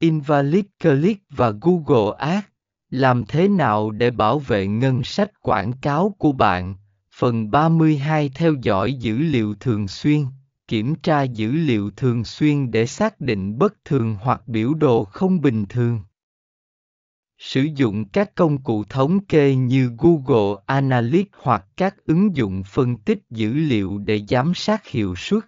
Invalid Click và Google Ads. Làm thế nào để bảo vệ ngân sách quảng cáo của bạn? Phần 32 Theo dõi dữ liệu thường xuyên, kiểm tra dữ liệu thường xuyên để xác định bất thường hoặc biểu đồ không bình thường. Sử dụng các công cụ thống kê như Google Analytics hoặc các ứng dụng phân tích dữ liệu để giám sát hiệu suất.